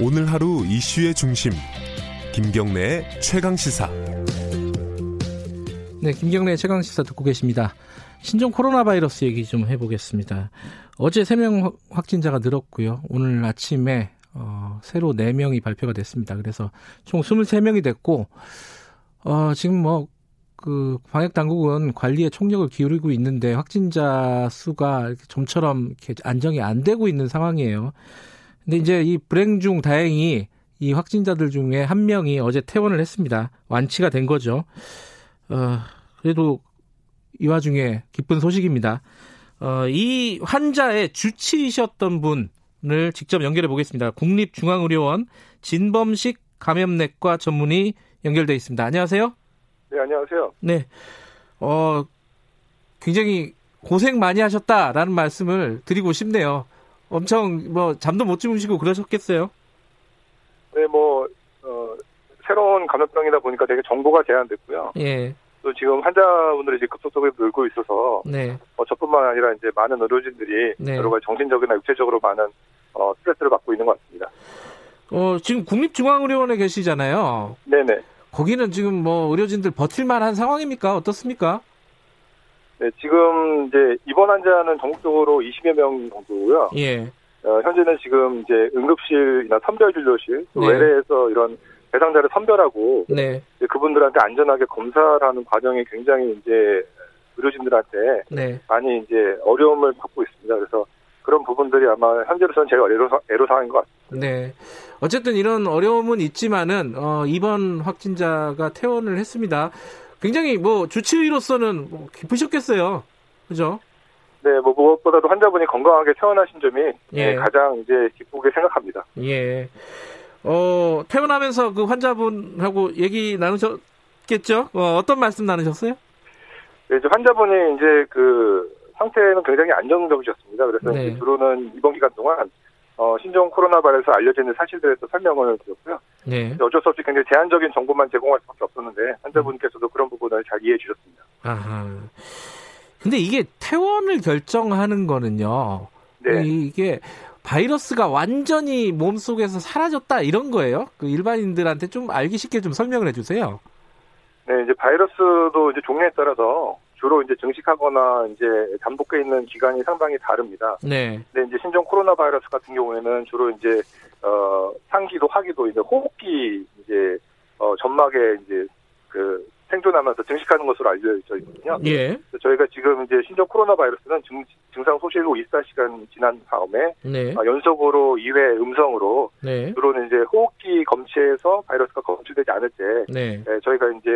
오늘 하루 이슈의 중심 김경래의 최강 시사. 네, 김경래의 최강 시사 듣고 계십니다. 신종 코로나 바이러스 얘기 좀 해보겠습니다. 어제 3명 확진자가 늘었고요. 오늘 아침에 어, 새로 4명이 발표가 됐습니다. 그래서 총 23명이 됐고 어, 지금 뭐그 방역 당국은 관리에 총력을 기울이고 있는데 확진자 수가 좀처럼 이렇게 안정이 안 되고 있는 상황이에요. 근데 이제 이 불행 중 다행히 이 확진자들 중에 한 명이 어제 퇴원을 했습니다. 완치가 된 거죠. 어, 그래도 이 와중에 기쁜 소식입니다. 어, 이 환자의 주치이셨던 분을 직접 연결해 보겠습니다. 국립중앙의료원 진범식 감염내과 전문의 연결돼 있습니다. 안녕하세요. 네, 안녕하세요. 네. 어, 굉장히 고생 많이 하셨다라는 말씀을 드리고 싶네요. 엄청 뭐 잠도 못 주무시고 그러셨겠어요. 네, 뭐 어, 새로운 감염병이다 보니까 되게 정보가 제한됐고요. 예. 또 지금 환자분들이 이제 급속도로 늘고 있어서 네. 어, 저뿐만 아니라 이제 많은 의료진들이 네. 여러 가지 정신적이나 육체적으로 많은 어, 스트레스를 받고 있는 것 같습니다. 어, 지금 국립중앙의료원에 계시잖아요. 네네. 거기는 지금 뭐 의료진들 버틸만한 상황입니까? 어떻습니까? 네, 지금 이제 입원 환자는 전국적으로 20여 명 정도고요. 예. 어, 현재는 지금 이제 응급실이나 선별진료실, 또 네. 외래에서 이런 대상자를 선별하고 네. 그분들한테 안전하게 검사하는 과정이 굉장히 이제 의료진들한테 네. 많이 이제 어려움을 받고 있습니다. 그래서 그런 부분들이 아마 현재로서는 제일 애로사, 애로사항인 것 같습니다. 네. 어쨌든 이런 어려움은 있지만은 어, 이번 확진자가 퇴원을 했습니다. 굉장히 뭐 주치의로서는 뭐 기쁘셨겠어요. 그죠? 네, 뭐 무엇보다도 환자분이 건강하게 퇴원하신 점이 예. 네, 가장 이제 기쁘게 생각합니다. 예. 어, 퇴원하면서 그 환자분하고 얘기 나누셨겠죠? 어, 어떤 말씀 나누셨어요? 네, 이제 환자분이 이제 그 상태는 굉장히 안정적이셨습니다. 그래서 네. 이제 주로는 이번 기간 동안 어, 신종 코로나 바이러스 알려져 있는 사실들에 서 설명을 드렸고요. 네. 어쩔 수 없이 굉장히 제한적인 정보만 제공할 수밖에 없었는데 환자분께서도 그런 부분을 잘 이해해 주셨습니다. 아하. 근데 이게 퇴원을 결정하는 거는요. 네. 이게 바이러스가 완전히 몸 속에서 사라졌다 이런 거예요? 그 일반인들한테 좀 알기 쉽게 좀 설명을 해주세요. 네, 이제 바이러스도 이제 종류에 따라서 주로 이제 증식하거나 이제 잠복해 있는 기간이 상당히 다릅니다. 네. 근데 이제 신종 코로나 바이러스 같은 경우에는 주로 이제 어 상기도 하기도 이제 호흡기 이제 어 점막에 이제 그 생존하면서 증식하는 것으로 알려져 있거든요. 예. 저희가 지금 이제 신종 코로나 바이러스는 증, 증상 소실 후 24시간 지난 다음에 네. 어, 연속으로 2회 음성으로 네. 주로는 이제 호흡기 검체에서 바이러스가 검출되지 않을 때 네. 예, 저희가 이제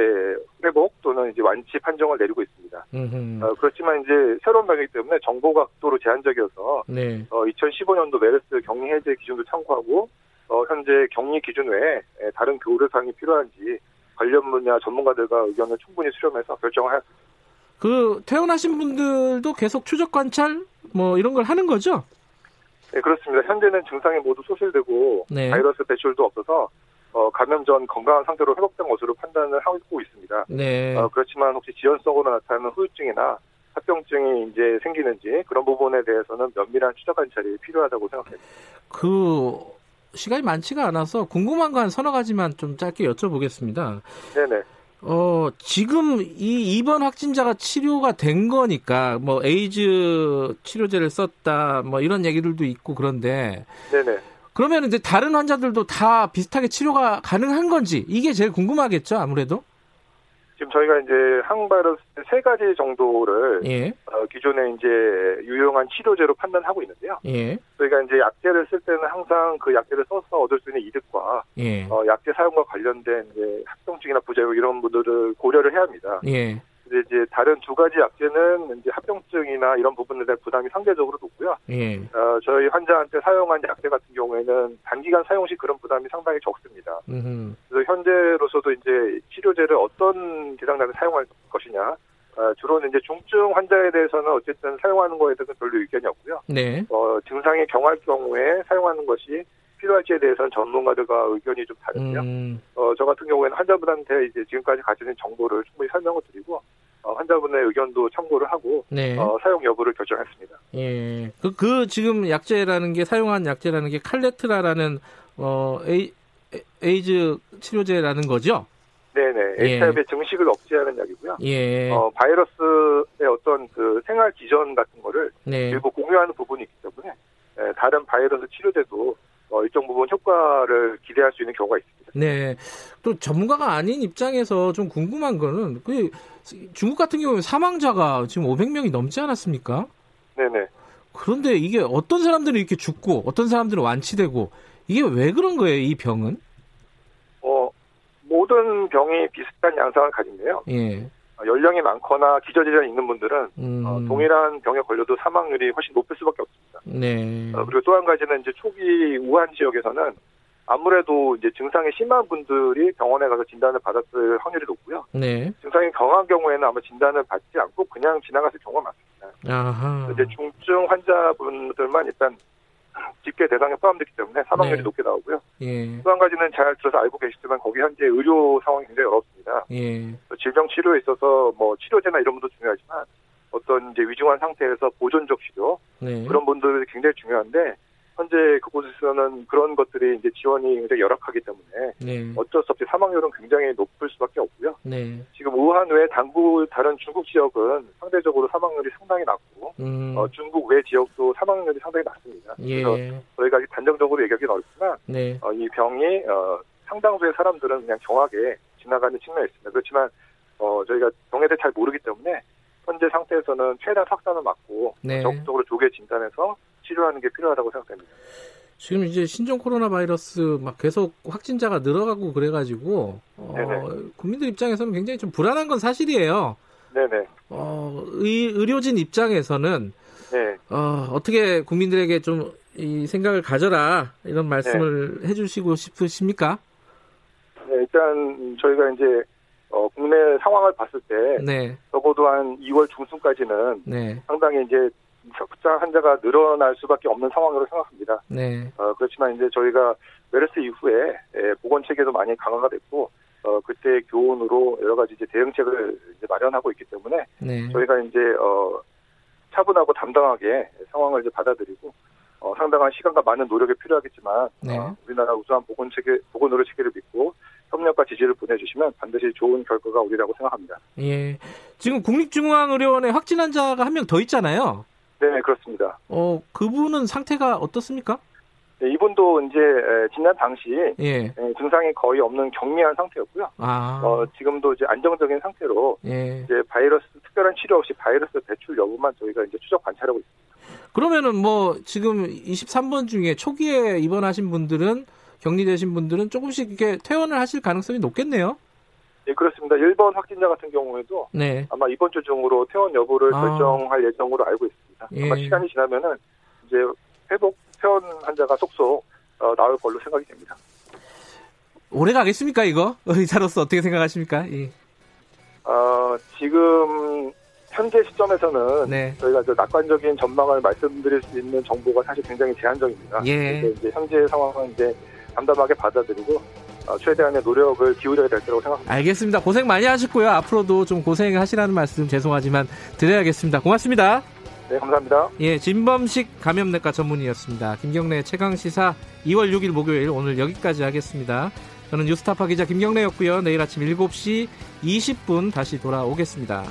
회복 또는 이제 완치 판정을 내리고 있습니다. 어, 그렇지만 이제 새로운 병이기 때문에 정보가 극도로 제한적이어서 네. 어, 2015년도 메르스 격리 해제 기준도 참고하고 어, 현재 격리 기준 외에 에, 다른 교류 사항이 필요한지 관련 분야 전문가들과 의견을 충분히 수렴해서 결정을 하였습니다. 그 퇴원하신 분들도 계속 추적 관찰 뭐 이런 걸 하는 거죠? 네, 그렇습니다. 현재는 증상이 모두 소실되고 네. 바이러스 배출도 없어서 어, 감염 전 건강한 상태로 회복된 것으로 판단을 하고 있습니다. 네. 어, 그렇지만 혹시 지연성으로 나타나는 후유증이나 합병증이 이제 생기는지 그런 부분에 대해서는 면밀한 추적 관찰이 필요하다고 생각합니다. 그 시간이 많지가 않아서 궁금한 거 한 서너 가지만 좀 짧게 여쭤보겠습니다. 네네. 어, 지금 이 입원 확진자가 치료가 된 거니까 뭐 에이즈 치료제를 썼다 뭐 이런 얘기들도 있고 그런데 네네. 그러면 이제 다른 환자들도 다 비슷하게 치료가 가능한 건지 이게 제일 궁금하겠죠 아무래도 지금 저희가 이제 항바이러스 세 가지 정도를 예 어, 기존에 이제 유용한 치료제로 판단하고 있는데요. 예, 저희가 이제 약제를 쓸 때는 항상 그 약제를 써서 얻을 수 있는 이득과 예, 어, 약제 사용과 관련된 이제 합병증이나 부작용 이런 분들을 고려를 해야 합니다. 예, 근데 이제 다른 두 가지 약제는 이제 합병증이나 이런 부분에 대한 부담이 상대적으로 높고요. 예, 어, 저희 환자한테 사용한 약제 같은 경우에는 단기간 사용 시 그런 부담이 상당히 적습니다. 음, 그래서 현재로서도 이제 치료제를 어떤 대상자에 사용할 것이냐, 어, 주로는 이제 중증 환자에 대해서는 어쨌든 사용하는 거에 대해서 별로 의견이 없고요. 네, 어, 증상이 경할 경우에 사용하는 것이 필요할지에 대해서는 전문가들과 의견이 좀 다른데요. 음, 어, 저 같은 경우에는 환자분한테 이제 지금까지 가지는 정보를 충분히 설명을 드리고, 어, 환자분의 의견도 참고를 하고, 네, 어, 사용 여부를 결정했습니다. 예, 그, 그 지금 약제라는 게 사용한 약제라는 게 칼레트라라는 어, 에이, 에이즈 치료제라는 거죠? 네네. 예. HIV의 증식을 억제하는 약이고요. 예. 어, 바이러스의 어떤 그 생활 기전 같은 거를 네. 일부 공유하는 부분이 있기 때문에 예, 다른 바이러스 치료제도 어, 일정 부분 효과를 기대할 수 있는 경우가 있습니다. 네. 또 전문가가 아닌 입장에서 좀 궁금한 거는 그 중국 같은 경우에 사망자가 지금 500명이 넘지 않았습니까? 네네. 그런데 이게 어떤 사람들은 이렇게 죽고 어떤 사람들은 완치되고 이게 왜 그런 거예요, 이 병은? 어, 모든 병이 비슷한 양상을 가진데요. 예. 어, 연령이 많거나 기저질환이 있는 분들은 음. 어, 동일한 병에 걸려도 사망률이 훨씬 높을 수밖에 없습니다. 네. 어, 그리고 또 한 가지는 이제 초기 우한 지역에서는 아무래도 이제 증상이 심한 분들이 병원에 가서 진단을 받았을 확률이 높고요. 네. 증상이 경한 경우에는 아마 진단을 받지 않고 그냥 지나갔을 경우가 많습니다. 아하. 이제 중증 환자분들만 일단 집계 대상에 포함되기 때문에 사망률이 네. 높게 나오고요. 예. 또 한 가지는 잘 들어서 알고 계시지만 거기 현재 의료 상황이 굉장히 어렵습니다. 예. 질병 치료에 있어서 뭐 치료제나 이런 것도 중요하지만 어떤 이제 위중한 상태에서 보존적 치료 네. 그런 분들이 굉장히 중요한데 현재 그곳에서는 그런 것들이 이제 지원이 굉장히 열악하기 때문에 네. 어쩔 수 없이 사망률은 굉장히 높을 수밖에 없고요. 네. 지금 우한 외 당구 다른 중국 지역은 상대적으로 사망률이 상당히 낮고 음. 어, 중국 외 지역도 사망률이 상당히 낮습니다. 그래서 예. 저희가 아직 단정적으로 얘기하기는 어렵지만 네. 어, 이 병이 어, 상당수의 사람들은 그냥 경하게 지나가는 측면이 있습니다. 그렇지만 어, 저희가 병에 대해 잘 모르기 때문에 현재 상태에서는 최대한 확산을 막고 네. 적극적으로 조기에 진단해서 치료하는 게 필요하다고 생각됩니다. 지금 이제 신종 코로나 바이러스 막 계속 확진자가 늘어가고 그래가지고 어. 국민들 입장에서는 굉장히 좀 불안한 건 사실이에요. 네네. 어, 의, 의료진 입장에서는 네. 어, 어떻게 국민들에게 좀 이 생각을 가져라 이런 말씀을 네. 해주시고 싶으십니까? 네, 일단 저희가 이제 어, 국내 상황을 봤을 때 네, 적어도 한 2월 중순까지는 네, 상당히 이제 확자 환자가 늘어날 수밖에 없는 상황으로 생각합니다. 네, 어, 그렇지만 이제 저희가 메르스 이후에 예, 보건 체계도 많이 강화가 됐고 어, 그때 교훈으로 여러 가지 이제 대응책을 이제 마련하고 있기 때문에 네, 저희가 이제 어, 차분하고 담당하게 상황을 이제 받아들이고 어, 상당한 시간과 많은 노력이 필요하겠지만 네. 어, 우리나라 우수한 보건 체계 보건 의료 체계를 믿고 협력과 지지를 보내주시면 반드시 좋은 결과가 오리라고 생각합니다. 예. 지금 국립중앙의료원에 확진 환자가 한 명 더 있잖아요. 네 그렇습니다. 어, 그분은 상태가 어떻습니까? 네, 이분도 이제 에, 지난 당시 예, 에, 증상이 거의 없는 경미한 상태였고요. 아, 어, 지금도 이제 안정적인 상태로 예. 이제 바이러스 특별한 치료 없이 바이러스 배출 여부만 저희가 이제 추적 관찰하고 있습니다. 그러면은 뭐 지금 23번 중에 초기에 입원하신 분들은 격리되신 분들은 조금씩 이렇게 퇴원을 하실 가능성이 높겠네요. 예, 그렇습니다. 1번 확진자 같은 경우에도 네. 아마 이번 주 중으로 퇴원 여부를 아. 결정할 예정으로 알고 있습니다. 예. 아마 시간이 지나면은 이제 회복 퇴원 환자가 속속 어, 나올 걸로 생각이 됩니다. 오래 가겠습니까 이거? 의사로서 어떻게 생각하십니까? 예. 어, 지금 현재 시점에서는 네. 저희가 저 낙관적인 전망을 말씀드릴 수 있는 정보가 사실 굉장히 제한적입니다. 예. 이제 현재 상황은 이제 담담하게 받아들이고 어, 최대한의 노력을 기울여야 될 거라고 생각합니다. 알겠습니다. 고생 많이 하셨고요. 앞으로도 좀 고생하시라는 말씀 죄송하지만 드려야겠습니다. 고맙습니다. 네, 감사합니다. 예, 진범식 감염내과 전문의였습니다. 김경래 최강 시사 2월 6일 목요일 오늘 여기까지 하겠습니다. 저는 뉴스타파 기자 김경래였고요. 내일 아침 7시 20분 다시 돌아오겠습니다.